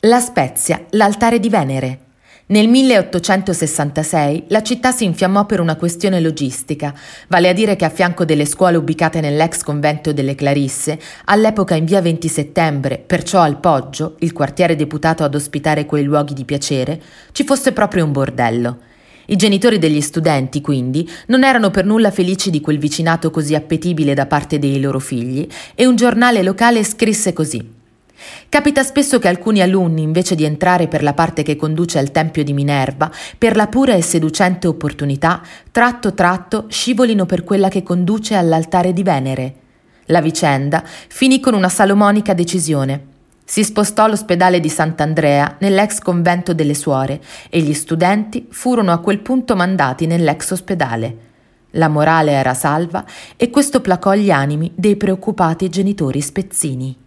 La Spezia, l'altare di Venere. Nel 1866 la città si infiammò per una questione logistica, vale a dire che a fianco delle scuole ubicate nell'ex convento delle Clarisse, all'epoca in via 20 settembre, perciò al Poggio, il quartiere deputato ad ospitare quei luoghi di piacere, ci fosse proprio un bordello. I genitori degli studenti, quindi, non erano per nulla felici di quel vicinato così appetibile da parte dei loro figli e un giornale locale scrisse così. Capita spesso che alcuni alunni, invece di entrare per la parte che conduce al Tempio di Minerva, per la pura e seducente opportunità, tratto tratto scivolino per quella che conduce all'altare di Venere. La vicenda finì con una salomonica decisione. Si spostò all'ospedale di Sant'Andrea nell'ex convento delle suore e gli studenti furono a quel punto mandati nell'ex ospedale. La morale era salva e questo placò gli animi dei preoccupati genitori spezzini.